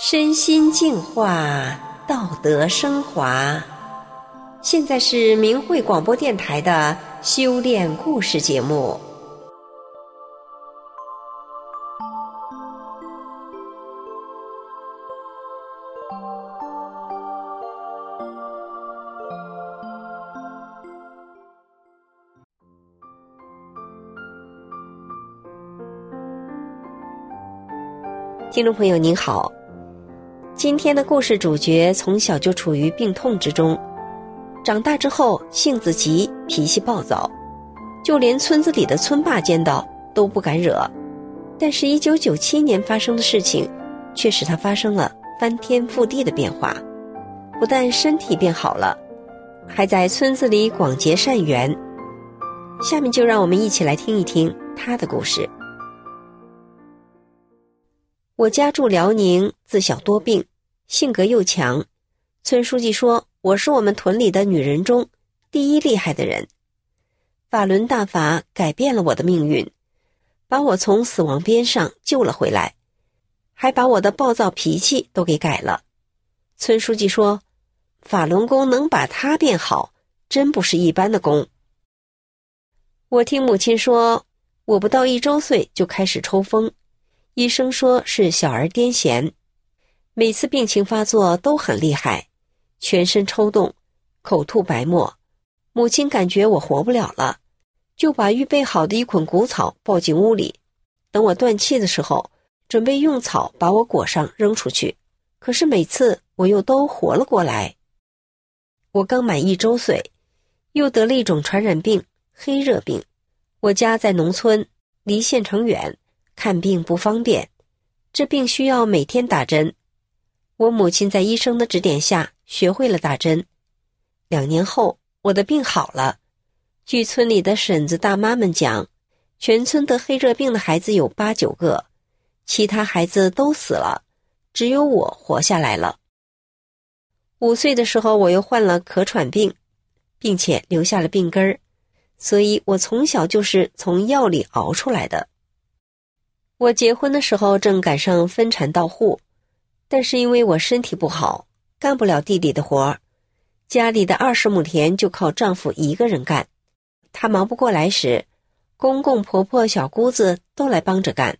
身心净化，道德升华。现在是明慧广播电台的修炼故事节目。听众朋友您好，今天的故事主角从小就处于病痛之中，长大之后性子急，脾气暴躁，就连村子里的村霸见到都不敢惹。但是，一九九七年发生的事情，却使他发生了翻天覆地的变化，不但身体变好了，还在村子里广结善缘。下面就让我们一起来听一听他的故事。我家住辽宁，自小多病，性格又强。村书记说我是我们屯里的女人中第一厉害的人。法轮大法改变了我的命运，把我从死亡边上救了回来，还把我的暴躁脾气都给改了。村书记说，法轮功能把他变好，真不是一般的功。我听母亲说，我不到一周岁就开始抽风。医生说是小儿癫痫，每次病情发作都很厉害，全身抽动，口吐白沫。母亲感觉我活不了了，就把预备好的一捆谷草抱进屋里，等我断气的时候，准备用草把我裹上扔出去。可是每次我又都活了过来。我刚满一周岁，又得了一种传染病——黑热病。我家在农村，离县城远。看病不方便，这病需要每天打针。我母亲在医生的指点下学会了打针。两年后，我的病好了。据村里的婶子大妈们讲，全村得黑热病的孩子有八九个，其他孩子都死了，只有我活下来了。五岁的时候，我又患了咳喘病，并且留下了病根儿，所以我从小就是从药里熬出来的。我结婚的时候正赶上分产到户，但是因为我身体不好，干不了地里的活儿，家里的二十亩田就靠丈夫一个人干。他忙不过来时，公公婆婆、小姑子都来帮着干，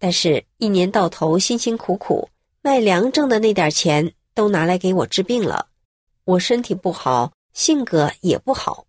但是一年到头辛辛苦苦卖粮挣的那点钱都拿来给我治病了。我身体不好，性格也不好，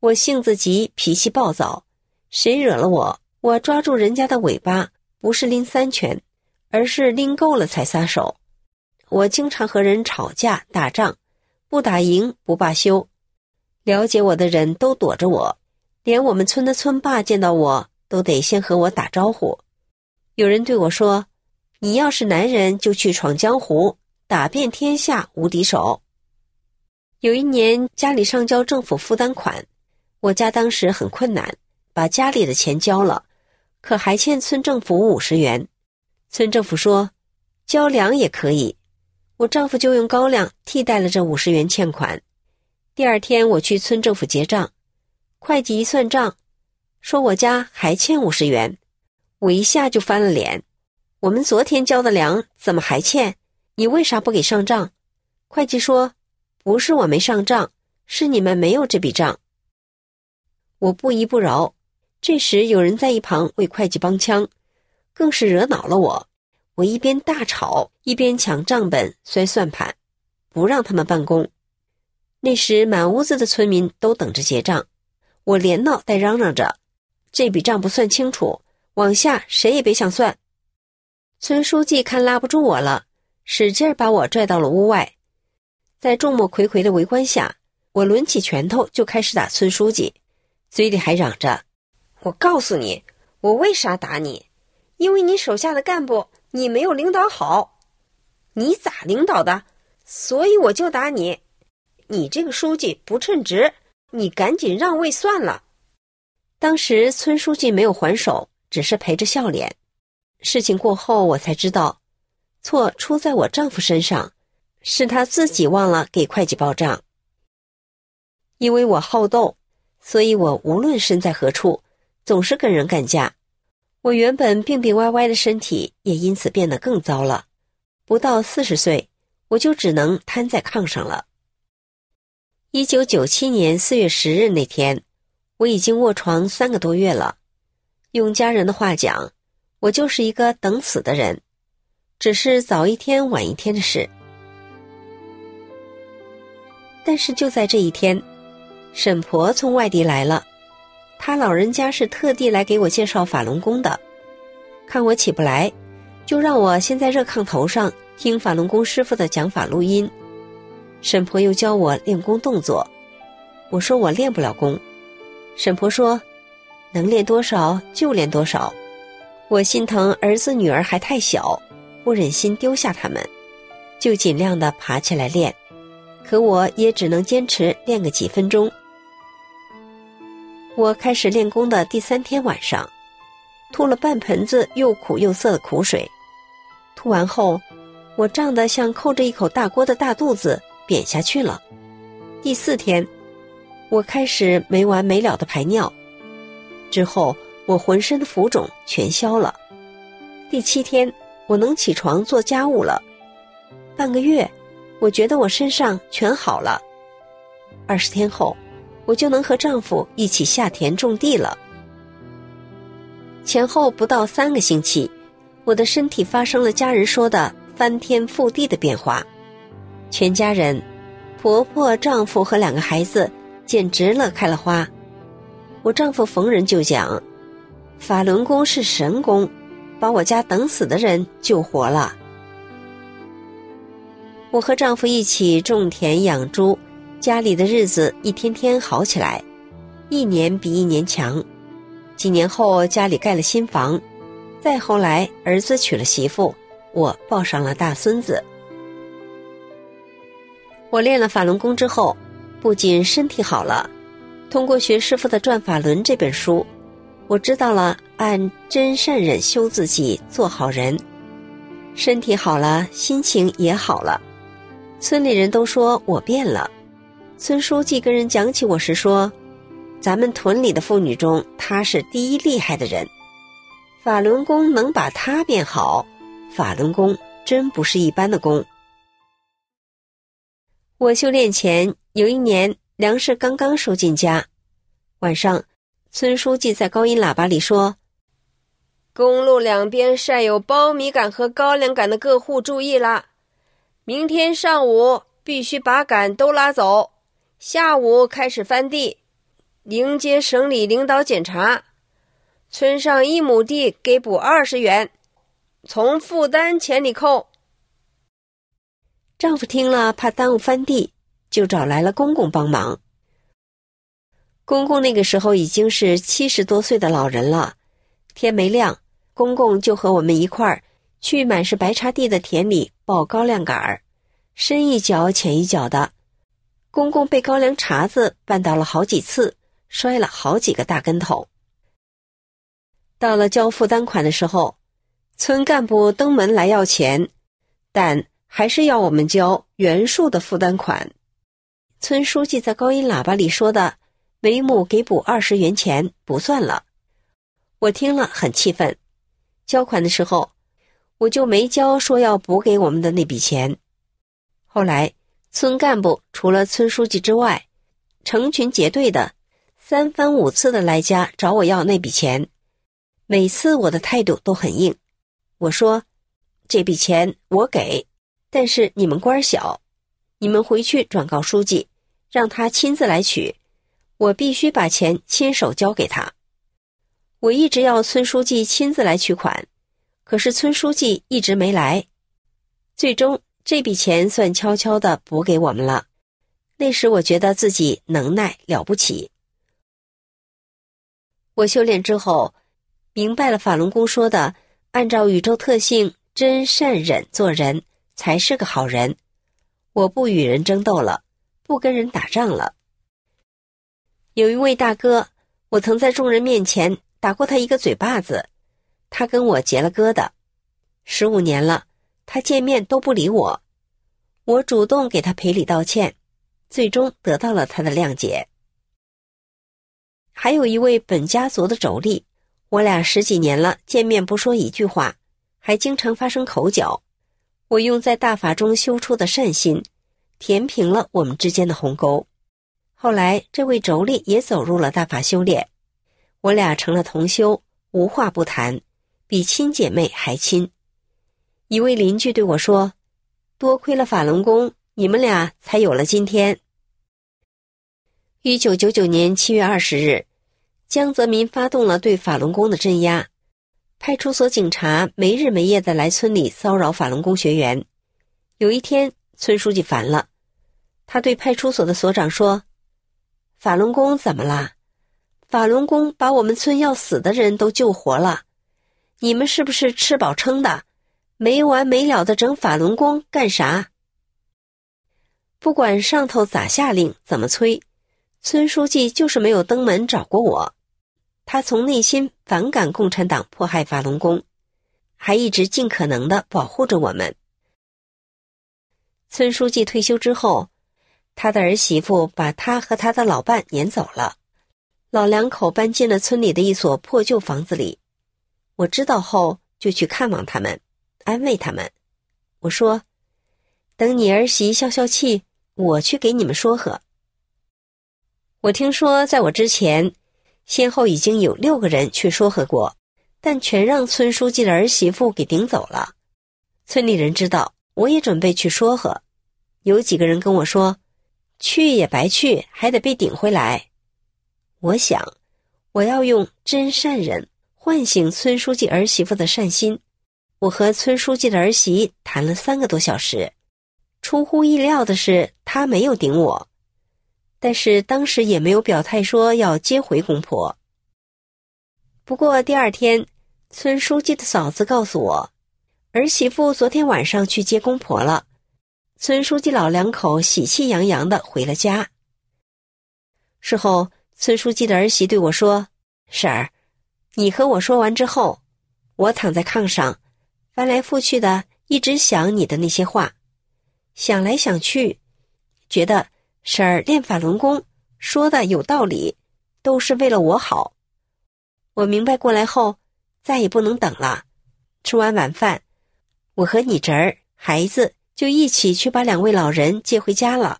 我性子急，脾气暴躁，谁惹了我？我抓住人家的尾巴，不是拎三拳，而是拎够了才撒手。我经常和人吵架打仗，不打赢不罢休。了解我的人都躲着我，连我们村的村霸见到我都得先和我打招呼。有人对我说：“你要是男人，就去闯江湖，打遍天下无敌手。”有一年家里上交政府负担款，我家当时很困难，把家里的钱交了。可还欠村政府五十元，村政府说交粮也可以，我丈夫就用高粱替代了这五十元欠款。第二天我去村政府结账，会计一算账，说我家还欠五十元，我一下就翻了脸。我们昨天交的粮怎么还欠？你为啥不给上账？会计说不是我没上账，是你们没有这笔账。我不依不饶。这时有人在一旁为会计帮腔，更是惹恼了我。我一边大吵，一边抢账本、摔算盘，不让他们办公。那时满屋子的村民都等着结账，我连闹带嚷嚷着：“这笔账不算清楚，往下谁也别想算。”村书记看拉不住我了，使劲把我拽到了屋外。在众目睽睽的围观下，我抡起拳头就开始打村书记，嘴里还嚷着。我告诉你，我为啥打你？因为你手下的干部你没有领导好。你咋领导的？所以我就打你。你这个书记不称职，你赶紧让位算了。当时村书记没有还手，只是陪着笑脸。事情过后，我才知道，错出在我丈夫身上，是他自己忘了给会计报账。因为我好斗，所以我无论身在何处。总是跟人干架，我原本病病歪歪的身体也因此变得更糟了。不到四十岁，我就只能瘫在炕上了。一九九七年四月十日那天，我已经卧床三个多月了。用家人的话讲，我就是一个等死的人，只是早一天晚一天的事。但是就在这一天，婶婆从外地来了，他老人家是特地来给我介绍法轮功的。看我起不来，就让我先在热炕头上听法轮功师傅的讲法录音。沈婆又教我练功动作，我说我练不了功。沈婆说，能练多少就练多少。我心疼儿子女儿还太小，不忍心丢下他们，就尽量的爬起来练。可我也只能坚持练个几分钟。我开始练功的第三天晚上，吐了半盆子又苦又涩的苦水。吐完后，我胀得像扣着一口大锅的大肚子扁下去了。第四天，我开始没完没了的排尿。之后，我浑身的浮肿全消了。第七天，我能起床做家务了。半个月。我觉得我身上全好了，二十天后，我就能和丈夫一起下田种地了。前后不到三个星期，我的身体发生了家人说的翻天覆地的变化，全家人，婆婆、丈夫和两个孩子简直乐开了花。我丈夫逢人就讲，法轮功是神功，把我家等死的人救活了。我和丈夫一起种田养猪，家里的日子一天天好起来，一年比一年强。几年后，家里盖了新房，再后来，儿子娶了媳妇，我抱上了大孙子。我练了法轮功之后，不仅身体好了，通过学师傅的《转法轮》这本书，我知道了按真善忍修自己，做好人，身体好了，心情也好了。村里人都说我变了。村书记跟人讲起我时说：“咱们屯里的妇女中，她是第一厉害的人。法轮功能把她变好，法轮功真不是一般的功。”我修炼前有一年粮食刚刚收进家，晚上，村书记在高音喇叭里说：“公路两边晒有苞米杆和高粱杆的各户注意啦。”明天上午必须把杆都拉走，下午开始翻地，迎接省里领导检查。村上一亩地给补二十元，从负担钱里扣。丈夫听了怕耽误翻地，就找来了公公帮忙。公公那个时候已经是七十多岁的老人了，天没亮，公公就和我们一块儿。去满是白茶地的田里抱高粱杆儿，深一脚浅一脚的，公公被高粱茬子绊倒了好几次，摔了好几个大跟头。到了交负担款的时候，村干部登门来要钱，但还是要我们交原数的负担款。村书记在高音喇叭里说的“每亩给补二十元钱”不算了，我听了很气愤。交款的时候。我就没交说要补给我们的那笔钱。后来，村干部除了村书记之外，成群结队的，三番五次的来家找我要那笔钱。每次我的态度都很硬，我说：“这笔钱我给，但是你们官小，你们回去转告书记，让他亲自来取。我必须把钱亲手交给他。”我一直要村书记亲自来取款。可是村书记一直没来，最终这笔钱算悄悄的补给我们了。那时我觉得自己能耐了不起。我修炼之后，明白了法轮功说的，按照宇宙特性真善忍做人才是个好人。我不与人争斗了，不跟人打仗了。有一位大哥，我曾在众人面前打过他一个嘴巴子。他跟我结了疙瘩，十五年了，他见面都不理我。我主动给他赔礼道歉，最终得到了他的谅解。还有一位本家族的妯娌，我俩十几年了，见面不说一句话，还经常发生口角。我用在大法中修出的善心，填平了我们之间的鸿沟。后来，这位妯娌也走入了大法修炼，我俩成了同修，无话不谈，比亲姐妹还亲。一位邻居对我说：“多亏了法轮功，你们俩才有了今天。”一九九九年七月二十日，江泽民发动了对法轮功的镇压，派出所警察没日没夜的来村里骚扰法轮功学员。有一天，村书记烦了，他对派出所的所长说。法轮功怎么啦？法轮功把我们村要死的人都救活了，你们是不是吃饱撑的？没完没了的整法轮功干啥？不管上头咋下令，怎么催，村书记就是没有登门找过我。他从内心反感共产党迫害法轮功，还一直尽可能的保护着我们。村书记退休之后。他的儿媳妇把他和他的老伴撵走了，老两口搬进了村里的一所破旧房子里。我知道后就去看望他们，安慰他们。我说：“等你儿媳消消气，我去给你们说和。”我听说，在我之前，先后已经有六个人去说和过，但全让村书记的儿媳妇给顶走了。村里人知道，我也准备去说和，有几个人跟我说。去也白去，还得被顶回来。我想，我要用真善人唤醒村书记儿媳妇的善心。我和村书记的儿媳谈了三个多小时，出乎意料的是，她没有顶我，但是当时也没有表态说要接回公婆。不过第二天，村书记的嫂子告诉我，儿媳妇昨天晚上去接公婆了。村书记老两口喜气洋洋的回了家。事后，村书记的儿媳对我说：“婶儿，你和我说完之后，我躺在炕上，翻来覆去的一直想你的那些话，想来想去，觉得婶儿练法轮功说的有道理，都是为了我好。我明白过来后，再也不能等了。吃完晚饭，我和你侄儿孩子。”就一起去把两位老人接回家了。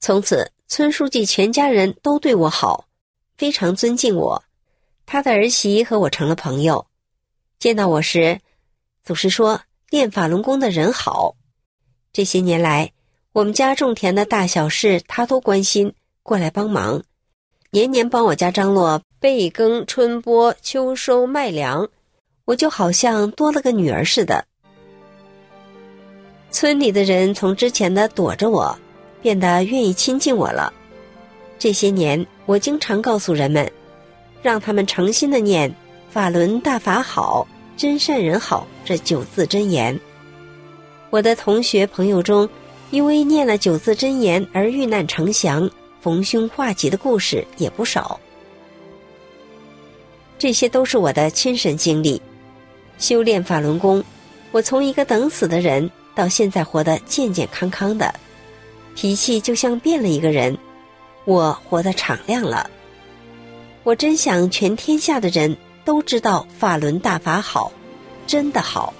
从此，村书记全家人都对我好，非常尊敬我。他的儿媳和我成了朋友，见到我时，总是说练法轮功的人好。这些年来，我们家种田的大小事，他都关心，过来帮忙，年年帮我家张罗备耕、春播、秋收麦粮，我就好像多了个女儿似的。村里的人从之前的躲着我，变得愿意亲近我了。这些年，我经常告诉人们，让他们诚心的念“法轮大法好，真善人好”这九字真言。我的同学朋友中，因为念了九字真言而遇难成祥、逢凶化吉的故事也不少。这些都是我的亲身经历。修炼法轮功，我从一个等死的人。到现在活得健健康康的，脾气就像变了一个人，我活得敞亮了。我真想全天下的人都知道法轮大法好，真的好。